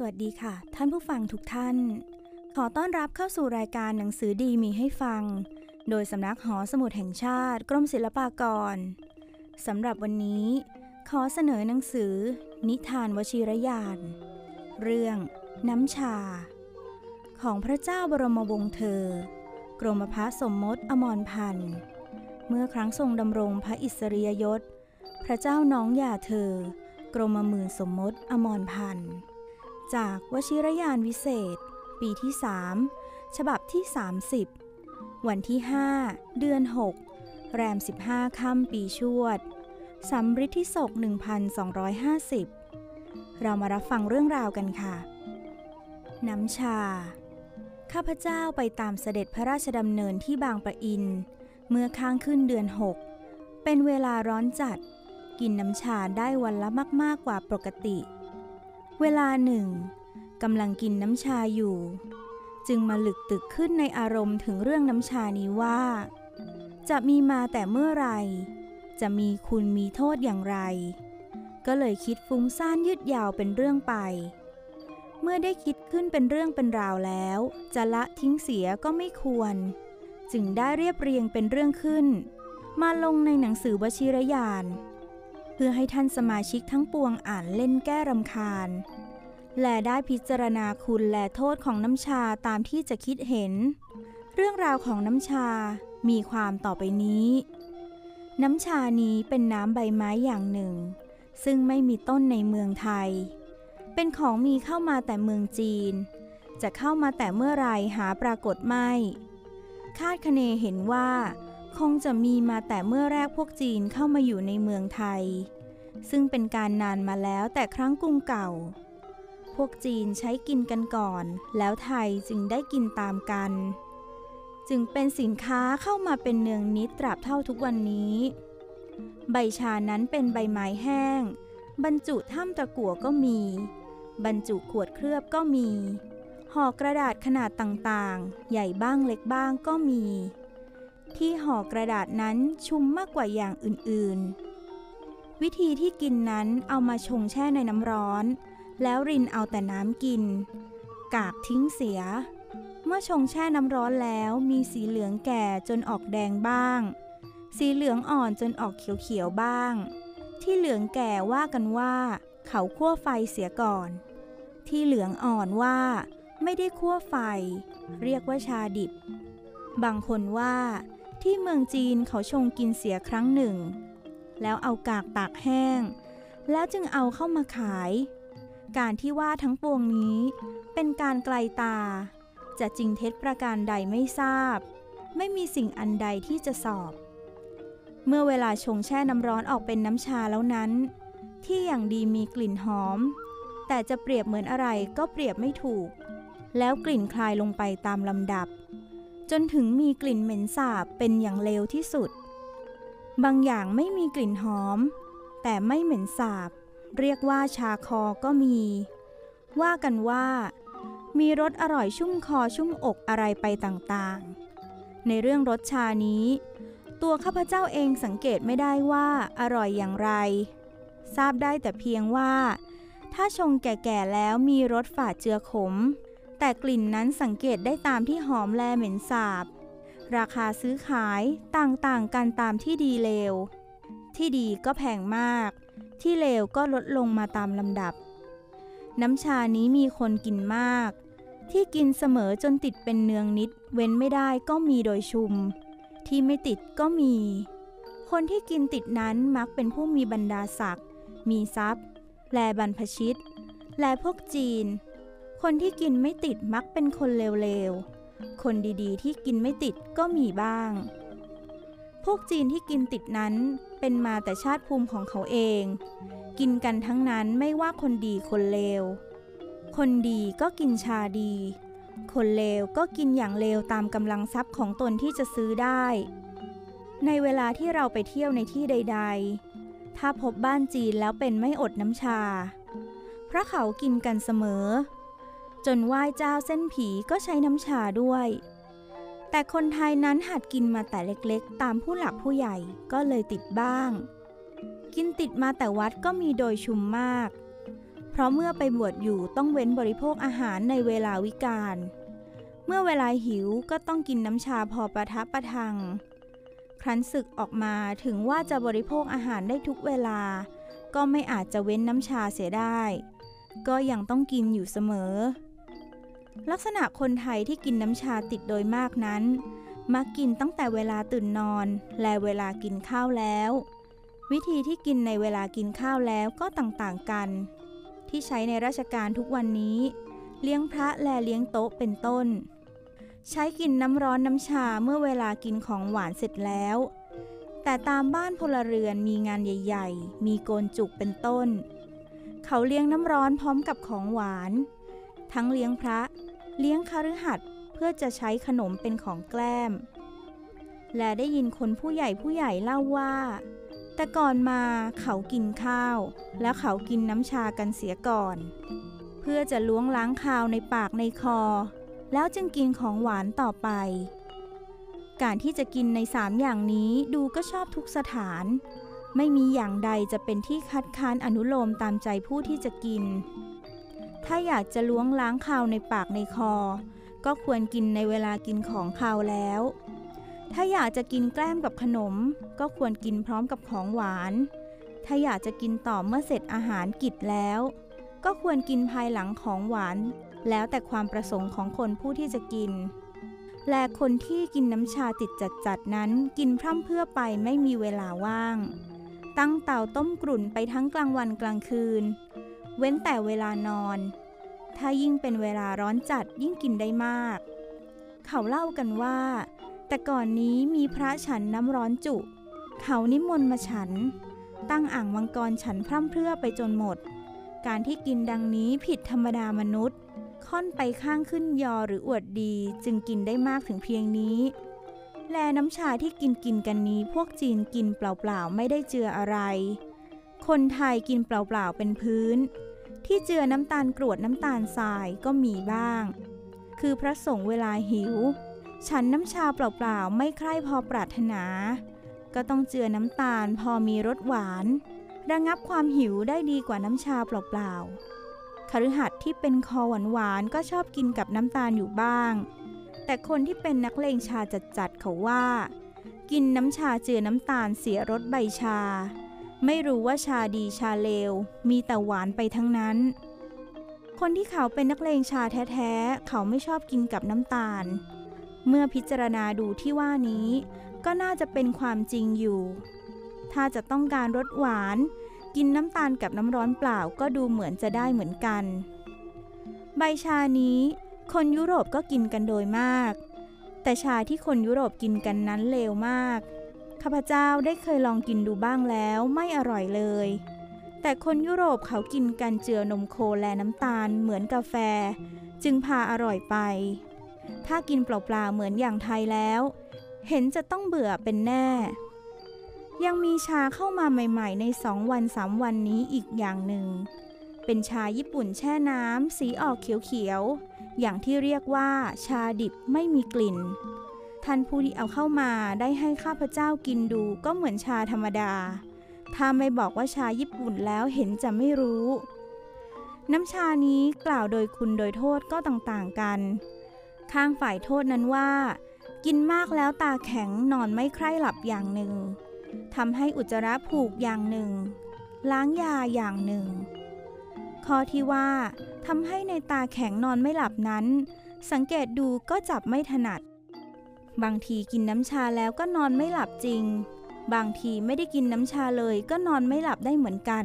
สวัสดีค่ะ ท่านผู้ฟังทุกท่าน ขอต้อนรับเข้าสู่รายการหนังสือดีมีให้ฟัง โดยสำนักหอสมุดแห่งชาติ กรมศิลปากรสำหรับวันนี้ ขอเสนอหนังสือ นิทานวชิรยาน เรื่อง น้ำชา ของพระเจ้าบรมวงศ์เธอ กรมพระสมมติอมรพันธ์เมื่อครั้งทรงดำรงพระอิสริยยศ พระเจ้าน้องอย่าเธอ กรมหมื่นสมมติอมรพันธ์ จากวชิรยานวิเศษ ปีที่3ฉบับที่ 30 วันที่ 5 เดือน 6 แรม 15ค่ำปีชวดสำริดที่ศก1250 เรามารับฟังเรื่องราวกันค่ะ น้ำชา ข้าพเจ้าไปตามเสด็จพระราชดำเนินที่บางปะอิน เมื่อค้างขึ้นเดือน 6 เป็นเวลาร้อนจัด กินน้ำชาได้วันละมาก ๆกว่าปกติเเวลาหนึ่งกำลังกินน้ำชาอยู่ จึงมาหลึกตึกขึ้นในอารมณ์ถึงเรื่องน้ำชานี้ว่า จะมีมาแต่เมื่อไรจะมีคุณมีโทษอย่างไร ก็เลยคิดฟุ้งซ่านยืดยาวเป็นเรื่องไป เมื่อได้คิดขึ้นเป็นเรื่องเป็นราวแล้ว จะละทิ้งเสียก็ไม่ควร จึงได้เรียบเรียงเป็นเรื่องขึ้น มาลงในหนังสือวชิรยาน เพื่อให้ท่านสมาชิกทั้งปวงอ่านเล่นแก้รำคาญ และได้พิจารณาคุณและโทษของน้ำชาตามที่จะคิดเห็น เรื่องราวของน้ำชา มีความต่อไปนี้ น้ำชานี้เป็นน้ำใบไม้อย่างหนึ่ง ซึ่งไม่มีต้นในเมืองไทย เป็นของมีเข้ามาแต่เมืองจีน จะเข้ามาแต่เมื่อไรหาปรากฏไม่ คาดคะเนเห็นว่า คงจะมีมาแต่เมื่อแรกพวกจีนเข้ามาอยู่ในเมืองไทย ซึ่งเป็นการนานมาแล้วแต่ครั้งกรุงเก่า พวกจีนใช้กินกันก่อน แล้วไทยจึงได้กินตามกัน จึงเป็นสินค้าเข้ามาเป็นเนืองนิดตราบเท่าทุกวันนี้ ใบชานั้นเป็นใบไม้แห้ง บรรจุถ้ำตะกั่วก็มี บรรจุขวดเคลือบก็มีห่อกระดาษขนาดต่างๆ ใหญ่บ้างเล็กบ้างก็มี ที่ห่อกระดาษนั้นชุ่มมากกว่าอย่างอื่นๆ วิธีที่กินนั้นเอามาชงแช่ในน้ำร้อน แล้วรินเอาแต่น้ำกิน กากทิ้งเสีย เมื่อชงแช่น้ำร้อนแล้วมีสีเหลืองแก่จนออกแดงบ้าง สีเหลืองอ่อนจนออกเขียวๆบ้าง ที่เหลืองแก่ว่ากันว่า เขาคั่วไฟเสียก่อน ที่เหลืองอ่อนว่า ไม่ได้คั่วไฟ เรียกว่าชาดิบบางคนว่า ที่เมืองจีนเขาชงกินเสียครั้งหนึ่ง แล้วเอากากตากแห้ง แล้วจึงเอาเข้ามาขาย การที่ว่าทั้งปวงนี้เป็นการไกลตา จะจริงเท็จประการใดไม่ทราบ ไม่มีสิ่งอันใดที่จะสอบ เมื่อเวลาชงแช่น้ำร้อนออกเป็นน้ำชาแล้วนั้น ที่อย่างดีมีกลิ่นหอม แต่จะเปรียบเหมือนอะไรก็เปรียบไม่ถูก แล้วกลิ่นคลายลงไปตามลำดับ จนถึงมีกลิ่นเหม็นสาบเป็นอย่างเลวที่สุด บางอย่างไม่มีกลิ่นหอม แต่ไม่เหม็นสาบ เรียกว่าชาคอก็มี ว่ากันว่า มีรสอร่อยชุ่มคอชุ่มอกอะไรไปต่างๆ ในเรื่องรสชานี้ ตัวข้าพเจ้าเองสังเกตไม่ได้ว่าอร่อยอย่างไร ทราบได้แต่เพียงว่า ถ้าชงแก่ๆแล้วมีรสฝาดเจือขม แต่กลิ่นนั้นสังเกตได้ตามที่หอมแลเหม็นสาบ ราคาซื้อขายต่างๆกันตามที่ดีเลว ที่ดีก็แพงมาก ที่เลวก็ลดลงมาตามลำดับ น้ำชานี้มีคนกินมาก ที่กินเสมอจนติดเป็นเนืองนิด เว้นไม่ได้ก็มีโดยชุม ที่ไม่ติดก็มี คนที่กินติดนั้นมักเป็นผู้มีบรรดาศักดิ์มีทรัพย์ แลบรรพชิต แลพวกจีน คนที่กินไม่ติดมักเป็นคนเลวๆ คนดีๆ ที่กินไม่ติดก็มีบ้าง พวกจีนที่กินติดนั้นเป็นมาแต่ชาติภูมิของเขาเอง กินกันทั้งนั้นไม่ว่าคนดีคนเลว คนดีก็กินชาดี คนเลวก็กินอย่างเลวตามกำลังทรัพย์ของตนที่จะซื้อได้ ในเวลาที่เราไปเที่ยวในที่ใด ๆ ถ้าพบบ้านจีนแล้วเป็นไม่อดน้ำชาเพราะเขากินกันเสมอ จนไหว้เจ้าเส้นผีก็ใช้น้ำชาด้วย แต่คนไทยนั้นหัดกินมาแต่เล็กๆ ตามผู้หลักผู้ใหญ่ก็เลยติดบ้าง กินติดมาแต่วัดก็มีโดยชุมมาก เพราะเมื่อไปบวชอยู่ต้องเว้นบริโภคอาหารในเวลาวิกาลเมื่อเวลาหิวก็ต้องกินน้ำชาพอประทับประทัง ครั้นศึกออกมาถึงว่าจะบริโภคอาหารได้ทุกเวลา ก็ไม่อาจจะเว้นน้ำชาเสียได้ ก็ยังต้องกินอยู่เสมอ ลักษณะคนไทยที่กินน้ำชาติดโดยมากนั้น มักกินตั้งแต่เวลาตื่นนอน และเวลากินข้าวแล้ว วิธีที่กินในเวลากินข้าวแล้วก็ต่างๆกัน ที่ใช้ในราชการทุกวันนี้ เลี้ยงพระและเลี้ยงโต๊ะเป็นต้น ใช้กินน้ำร้อนน้ำชาเมื่อเวลากินของหวานเสร็จแล้ว แต่ตามบ้านพลเรือนมีงานใหญ่ ๆ มีโกนจุกเป็นต้น เขาเลี้ยงน้ำร้อนพร้อมกับของหวาน ทั้งเลี้ยงพระ เลี้ยงคฤหัสถ์เพื่อจะใช้ขนมเป็นของแกล้ม และได้ยินคนผู้ใหญ่ผู้ใหญ่เล่าว่า แต่ก่อนมาเขากินข้าว แล้วเขากินน้ำชากันเสียก่อน เพื่อจะล้วงล้างคาวในปากในคอ แล้วจึงกินของหวานต่อไป การที่จะกินในสามอย่างนี้ดูก็ชอบทุกสถาน ไม่มีอย่างใดจะเป็นที่คัดค้านอนุโลมตามใจผู้ที่จะกิน ถ้าอยากจะล้วงล้างคาวในปากในคอ ก็ควรกินในเวลากินของคาวแล้ว ถ้าอยากจะกินแกล้มกับขนม ก็ควรกินพร้อมกับของหวาน ถ้าอยากจะกินต่อเมื่อเสร็จอาหารกิจแล้ว ก็ควรกินภายหลังของหวาน แล้วแต่ความประสงค์ของคนผู้ที่จะกิน และคนที่กินน้ำชาติดจัดๆนั้น กินพร่ำเพื่อไปไม่มีเวลาว่าง ตั้งเตาต้มกลุ่นไปทั้งกลางวันกลางคืน เว้นแต่เวลานอน ถ้ายิ่งเป็นเวลาร้อนจัดยิ่งกินได้มาก เขาเล่ากันว่า แต่ก่อนนี้มีพระฉันน้ำร้อนจุ เขานิมนต์มาฉัน ตั้งอ่างมังกรฉันพร่ำเพรื่อไปจนหมด การที่กินดังนี้ผิดธรรมดามนุษย์ ค่อนไปข้างขึ้นยอหรืออวดดีจึงกินได้มากถึงเพียงนี้แลน้ำชาที่กินกินกันนี้พวกจีนกินเปล่าๆ ไม่ได้เจืออะไร คนไทยกินเปล่าๆเป็นพื้น ที่เจือน้ำตาลกรวดน้ำตาลทรายก็มีบ้าง คือพระสงฆ์เวลาหิว ฉันน้ำชาเปล่าๆไม่ใคร่พอปรารถนา ก็ต้องเจือน้ำตาลพอมีรสหวาน ระงับความหิวได้ดีกว่าน้ำชาเปล่าๆคฤหัสถ์ที่เป็นคอหวานๆก็ชอบกินกับน้ำตาลอยู่บ้าง แต่คนที่เป็นนักเลงชาจัดๆเขาว่า กินน้ำชาเจือน้ำตาลเสียรสใบชา ไม่รู้ว่าชาดีชาเลว มีแต่หวานไปทั้งนั้น คนที่เขาเป็นนักเลงชาแท้ๆ เขาไม่ชอบกินกับน้ำตาล เมื่อพิจารณาดูที่ว่านี้ ก็น่าจะเป็นความจริงอยู่ ถ้าจะต้องการรสหวาน กินน้ำตาลกับน้ำร้อนเปล่าก็ดูเหมือนจะได้เหมือนกัน ใบชานี้คนยุโรปก็กินกันโดยมาก แต่ชาที่คนยุโรปกินกันนั้นเลวมาก ข้าพเจ้าได้เคยลองกินดูบ้างแล้วไม่อร่อยเลย แต่คนยุโรปเขากินกันเจือนมโคและน้ำตาลเหมือนกาแฟ จึงพาอร่อยไป ถ้ากินเปล่าๆเหมือนอย่างไทยแล้ว เห็นจะต้องเบื่อเป็นแน่ ยังมีชาเข้ามาใหม่ ๆ ในสองวันสามวันนี้อีกอย่างหนึ่ง เป็นชาญี่ปุ่นแช่น้ำสีออกเขียวๆอย่างที่เรียกว่าชาดิบไม่มีกลิ่น ท่านผู้ที่เอาเข้ามาได้ให้ข้าพเจ้ากินดูก็เหมือนชาธรรมดา ถ้าไม่บอกว่าชาญี่ปุ่นแล้วเห็นจะไม่รู้ น้ำชานี้กล่าวโดยคุณโดยโทษก็ต่างๆกัน ข้างฝ่ายโทษนั้นว่า กินมากแล้วตาแข็งนอนไม่ใคร่หลับอย่างหนึ่งทำให้อุจจาระผูกอย่างหนึ่ง ล้างยาอย่างหนึ่ง ข้อที่ว่าทำให้ในตาแข็งนอนไม่หลับนั้น สังเกตดูก็จับไม่ถนัด บางทีกินน้ำชาแล้วก็นอนไม่หลับจริง บางทีไม่ได้กินน้ำชาเลยก็นอนไม่หลับได้เหมือนกัน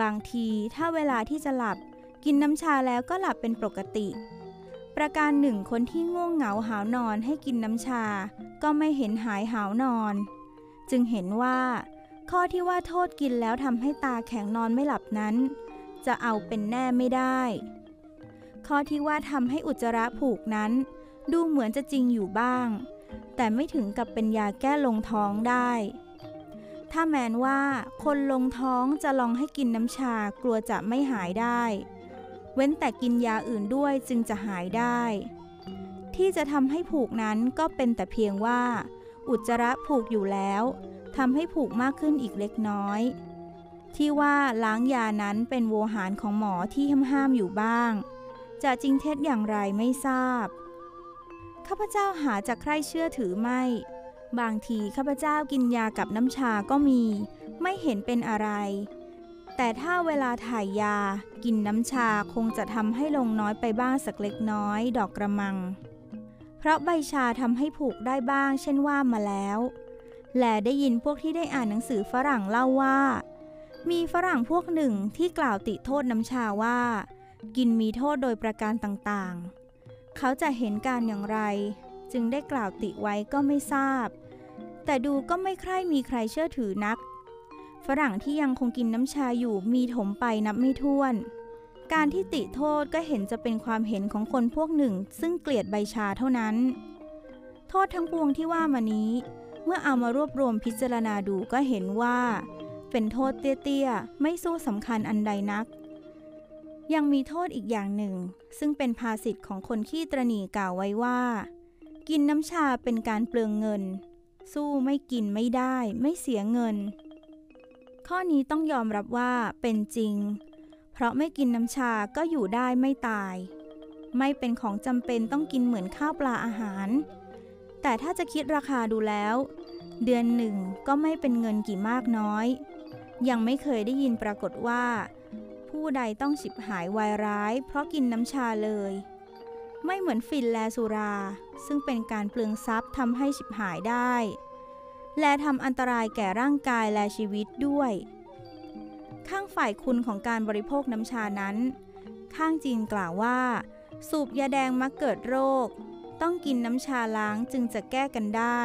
บางทีถ้าเวลาที่จะหลับ กินน้ำชาแล้วก็หลับเป็นปกติ ประการหนึ่งคนที่ง่วงเหงาหาวนอนให้กินน้ำชา ก็ไม่เห็นหายหาวนอน จึงเห็นว่า ข้อที่ว่าโทษกินแล้วทำให้ตาแข็งนอนไม่หลับนั้น จะเอาเป็นแน่ไม่ได้ ข้อที่ว่าทำให้อุจจาระผูกนั้น ดูเหมือนจะจริงอยู่บ้าง แต่ไม่ถึงกับเป็นยาแก้ลงท้องได้ ถ้าแมนว่าคนลงท้องจะลองให้กินน้ำชากลัวจะไม่หายได้ เว้นแต่กินยาอื่นด้วยจึงจะหายได้ ที่จะทำให้ผูกนั้นก็เป็นแต่เพียงว่า อุจจาระผูกอยู่แล้วทำให้ผูกมากขึ้นอีกเล็กน้อย ที่ว่าล้างยานั้นเป็นโวหารของหมอที่ห้ามๆอยู่บ้าง จะจริงเท็จอย่างไรไม่ทราบ ข้าพเจ้าหาจากใครเชื่อถือไม่ บางทีข้าพเจ้ากินยากับน้ำชาก็มี ไม่เห็นเป็นอะไร แต่ถ้าเวลาถ่ายยากินน้ำชาคงจะทำให้ลงน้อยไปบ้างสักเล็กน้อย ดอกกระมัง เพราะใบชาทำให้ผูกได้บ้าง เช่นว่ามาแล้ว และได้ยินพวกที่ได้อ่านหนังสือฝรั่งเล่าว่า มีฝรั่งพวกหนึ่งที่กล่าวติโทษน้ำชาว่า กินมีโทษโดยประการต่างๆ เขาจะเห็นการอย่างไร จึงได้กล่าวติไว้ก็ไม่ทราบ แต่ดูก็ไม่ใคร่มีใครเชื่อถือนัก ฝรั่งที่ยังคงกินน้ำชาอยู่มีถมไปนับไม่ถ้วน การที่ติโทษก็เห็นจะเป็นความเห็นของคนพวกหนึ่ง ซึ่งเกลียดใบชาเท่านั้น โทษทั้งปวงที่ว่ามานี้ เมื่อเอามารวบรวมพิจารณาดูก็เห็นว่า เป็นโทษเตี้ยๆไม่สู้สำคัญอันใดนัก ยังมีโทษอีกอย่างหนึ่ง ซึ่งเป็นภาษิตของคนขี้ตรณีกล่าวไว้ว่า กินน้ำชาเป็นการเปลืองเงิน สู้ไม่กินไม่ได้ ไม่เสียเงิน ข้อนี้ต้องยอมรับว่าเป็นจริง เพราะไม่กินน้ำชาก็อยู่ได้ไม่ตาย ไม่เป็นของจำเป็นต้องกินเหมือนข้าวปลาอาหาร แต่ถ้าจะคิดราคาดูแล้ว เดือนหนึ่งก็ไม่เป็นเงินกี่มากน้อย ยังไม่เคยได้ยินปรากฏว่า ผู้ใดต้องฉิบหายวายร้าย เพราะกินน้ำชาเลย ไม่เหมือนฟินแลสุรา ซึ่งเป็นการเปลืองทรัพย์ทำให้ฉิบหายได้ และทำอันตรายแก่ร่างกายและชีวิตด้วย ข้างฝ่ายคุณของการบริโภคน้ำชานั้น ข้างจีนกล่าวว่า สูบยาแดงมักเกิดโรค ต้องกินน้ำชาล้างจึงจะแก้กันได้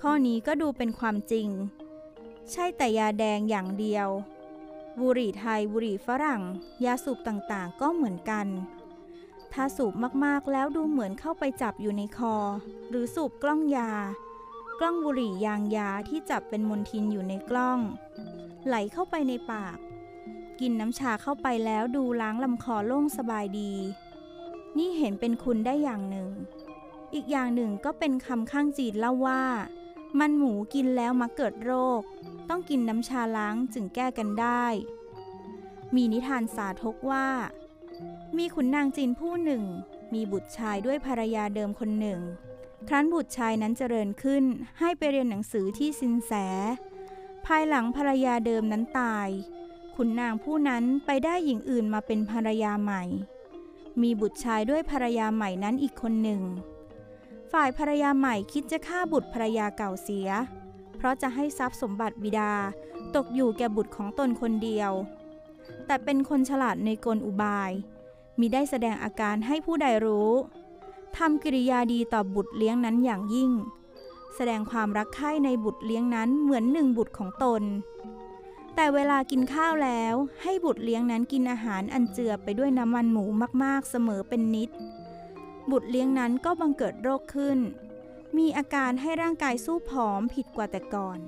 ข้อนี้ก็ดูเป็นความจริง ใช่แต่ยาแดงอย่างเดียว บุหรี่ไทยบุหรี่ฝรั่ง ยาสูบต่างๆ ก็เหมือนกัน ถ้าสูบมากๆแล้วดูเหมือนเข้าไปจับอยู่ในคอ หรือสูบกล้องยา กล้องบุหรี่ยางยาที่จับเป็นมลทินอยู่ในกล้อง ไหลเข้าไปในปาก กินน้ำชาเข้าไปแล้วดูล้างลำคอโล่งสบายดี นี่เห็นเป็นคุณได้อย่างหนึ่ง อีกอย่างหนึ่งก็เป็นคำข้างจีนเล่าว่า มันหมูกินแล้วมักเกิดโรค ต้องกินน้ำชาล้างจึงแก้กันได้ มีนิทานสาธกว่า มีขุนนางจีนผู้หนึ่ง มีบุตรชายด้วยภรรยาเดิมคนหนึ่ง ครั้นบุตรชายนั้นเจริญขึ้นให้ไปเรียนหนังสือที่สินแส ภายหลังภรรยาเดิมนั้นตาย ขุนนางผู้นั้นไปได้หญิงอื่นมาเป็นภรรยาใหม่ มีบุตรชายด้วยภรรยาใหม่นั้นอีกคนหนึ่ง ฝ่ายภรรยาใหม่คิดจะฆ่าบุตรภรรยาเก่าเสีย เพราะจะให้ทรัพย์สมบัติบิดา ตกอยู่แก่บุตรของตนคนเดียว แต่เป็นคนฉลาดในกลอุบายมีได้แสดงอาการให้ผู้ใดรู้ทำกิริยาดีต่อบุตรเลี้ยงนั้นอย่างยิ่ง แสดงความรักใคร่ในบุตรเลี้ยงนั้นเหมือนหนึ่งบุตรของตน แต่เวลากินข้าวแล้วให้บุตรเลี้ยงนั้นกินอาหารอันเจือไปด้วยน้ำมันหมูมากๆเสมอเป็นนิด บุตรเลี้ยงนั้นก็บังเกิดโรคขึ้น มีอาการให้ร่างกายสู้ผอมผิดกว่าแต่ก่อน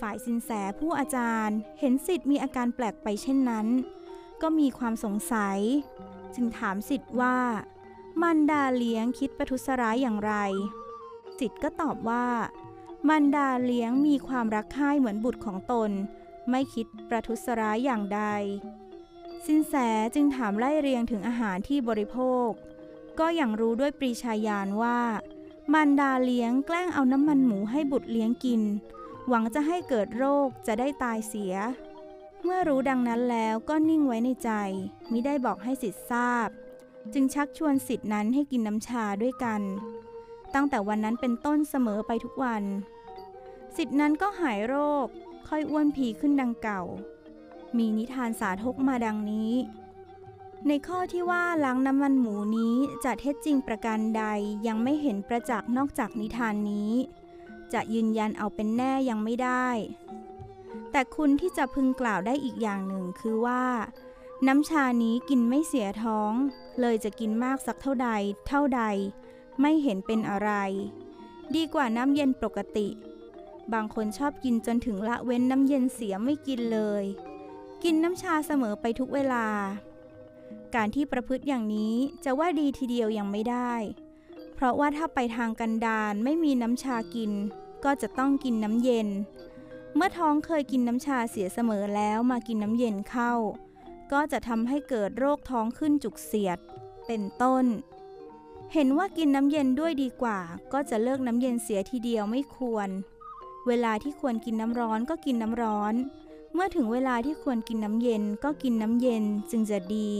ฝ่ายสินแสผู้อาจารย์เห็นสิทธิ์มีอาการแปลกไปเช่นนั้น ก็มีความสงสัย จึงถามสิทธิ์ว่า มันดาเลี้ยงคิดประทุษร้ายอย่างไร สิทธิ์ก็ตอบว่า มันดาเลี้ยงมีความรักใคร่เหมือนบุตรของตน ไม่คิดประทุษร้ายอย่างใด สินแสจึงถามไล่เรียงถึงอาหารที่บริโภค ก็อย่างรู้ด้วยปรีชาญาณว่า มันดาเลี้ยงแกล้งเอาน้ำมันหมูให้บุตรเลี้ยงกิน หวังจะให้เกิดโรคจะได้ตายเสีย เมื่อรู้ดังนั้นแล้วก็นิ่งไว้ในใจ มิได้บอกให้สิทธิ์ทราบ จึงชักชวนสิทธินั้นให้กินน้ำชาด้วยกัน ตั้งแต่วันนั้นเป็นต้นเสมอไปทุกวัน สิทธินั้นก็หายโรค ค่อยอ้วนพีขึ้นดังเก่า มีนิทานสาธกมาดังนี้ ในข้อที่ว่าล้างน้ำมันหมูนี้จะเท็จจริงประการใดยังไม่เห็นประจักษ์นอกจากนิทานนี้ จะยืนยันเอาเป็นแน่ยังไม่ได้ แต่คุณที่จะพึงกล่าวได้อีกอย่างหนึ่งคือว่า น้ำชานี้กินไม่เสียท้อง เลยจะกินมากสักเท่าใด เท่าใด ไม่เห็นเป็นอะไร ดีกว่าน้ำเย็นปกติ บางคนชอบกินจนถึงละเว้นน้ำเย็นเสียไม่กินเลย กินน้ำชาเสมอไปทุกเวลา การที่ประพฤติอย่างนี้จะว่าดีทีเดียวยังไม่ได้ เพราะว่าถ้าไปทางกันดารไม่มีน้ำชากิน ก็จะต้องกินน้ำเย็น เมื่อท้องเคยกินน้ำชาเสียเสมอแล้วมากินน้ำเย็นเข้า ก็จะทำให้เกิดโรคท้องขึ้นจุกเสียด เป็นต้น เห็นว่ากินน้ำเย็นด้วยดีกว่า ก็จะเลิกน้ำเย็นเสียทีเดียวไม่ควร เวลาที่ควรกินน้ำร้อนก็กินน้ำร้อนเมื่อถึงเวลาที่ควรกินน้ำเย็นก็กินน้ำเย็นจึงจะดี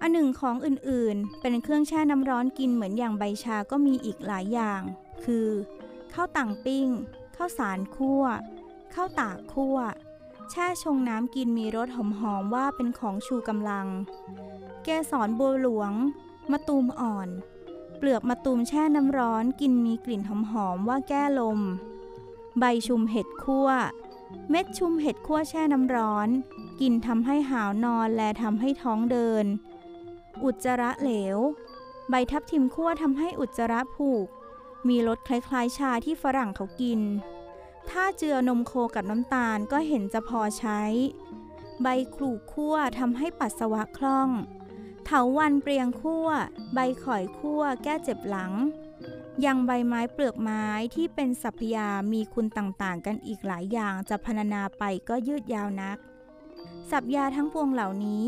อันหนึ่งของอื่นๆ เป็นเครื่องแช่น้ำร้อนกินเหมือนอย่างใบชาก็มีอีกหลายอย่าง คือข้าวต่างปิ้งข้าวสารคั่วข้าวตากคั่ว แช่ชงน้ำกินมีรสหอมๆว่าเป็นของชูกำลัง แกสอนบัวหลวงมะตูมอ่อน เปลือกมะตูมแช่น้ำร้อนกินมีกลิ่นหอมๆว่าแก้ลม ใบชุมเห็ดคั่ว เม็ดชุมเห็ดคั่วแช่น้ำร้อน กินทำให้หาวนอนและทำให้ท้องเดิน อุจจาระเหลว ใบทับทิมคั่วทำให้อุจจาระผูก มีรสคล้ายๆ ชาที่ฝรั่งเขากิน ถ้าเจือนมโคกับน้ำตาลก็เห็นจะพอใช้ ใบขลูคั่วทำให้ปัสสาวะคล่อง เถาวันเปรียงคั่ว ใบข่อยคั่ว แก้เจ็บหลัง ยังใบไม้เปลือกไม้ที่เป็นสัพยามีคุณต่างๆ กันอีกหลายอย่างจะพรรณนาไปก็ยืดยาวนัก สัพยาทั้งปวงเหล่านี้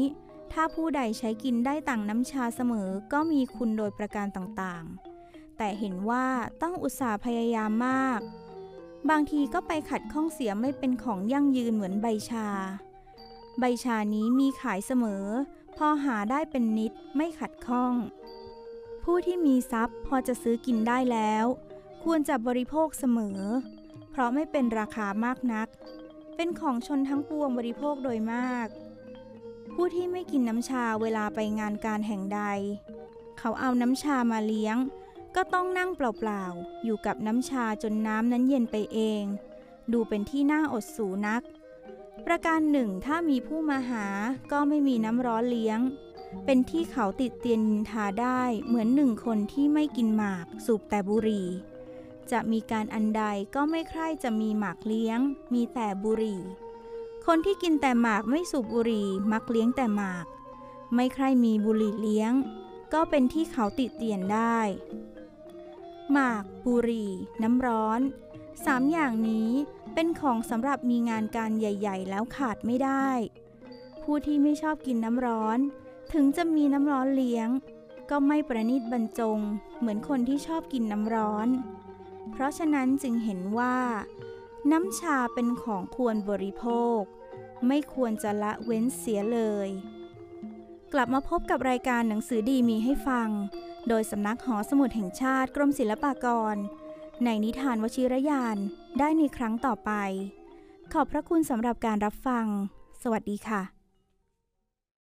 ถ้าผู้ใดใช้กินได้ต่างน้ำชาเสมอก็มีคุณโดยประการต่างๆ แต่เห็นว่าต้องอุตส่าห์พยายามมาก บางทีก็ไปขัดข้องเสียไม่เป็นของยั่งยืนเหมือนใบชา ใบชานี้มีขายเสมอ พอหาได้เป็นนิดไม่ขัดข้อง ผู้ที่มีทรัพย์พอจะซื้อกินได้แล้ว ควรจะบริโภคเสมอ เพราะไม่เป็นราคามากนัก เป็นของชนทั้งปวงบริโภคโดยมาก ผู้ที่ไม่กินน้ำชาเวลาไปงานการแห่งใด เขาเอาน้ำชามาเลี้ยง ก็ต้องนั่งเปล่าๆ อยู่กับน้ำชาจนน้ำนั้นเย็นไปเอง ดูเป็นที่น่าอดสูนัก ประการหนึ่งถ้ามีผู้มาหาก็ไม่มีน้ำร้อนเลี้ยง เป็นที่เขาติดเตียนนินทาได้เหมือนหนึ่งคนที่ไม่กินหมากสูบแต่บุหรี่ จะมีการอันใดก็ไม่ใคร่จะมีหมากเลี้ยง มีแต่บุหรี่ คนที่กินแต่หมากไม่สูบบุหรี่มักเลี้ยงแต่หมาก ไม่ใคร่มีบุหรี่เลี้ยง ก็เป็นที่เขาติดเตียนได้ หมากบุหรี่ น้ำร้อนสามอย่างนี้เป็นของสำหรับมีงานการใหญ่ ๆ แล้วขาดไม่ได้ ผู้ที่ไม่ชอบกินน้ำร้อน ถึงจะมีน้ำร้อนเลี้ยง ก็ไม่ประนีตบรรจง เหมือนคนที่ชอบกินน้ำร้อน เพราะฉะนั้นจึงเห็นว่า น้ำชาเป็นของควรบริโภค ไม่ควรจะละเว้นเสียเลย กลับมาพบกับรายการหนังสือดีมีให้ฟัง โดยสำนักหอสมุดแห่งชาติกรมศิลปากร ในนิทานวชิรยานได้ในครั้งต่อไป ขอบพระคุณสำหรับการรับฟัง สวัสดีค่ะ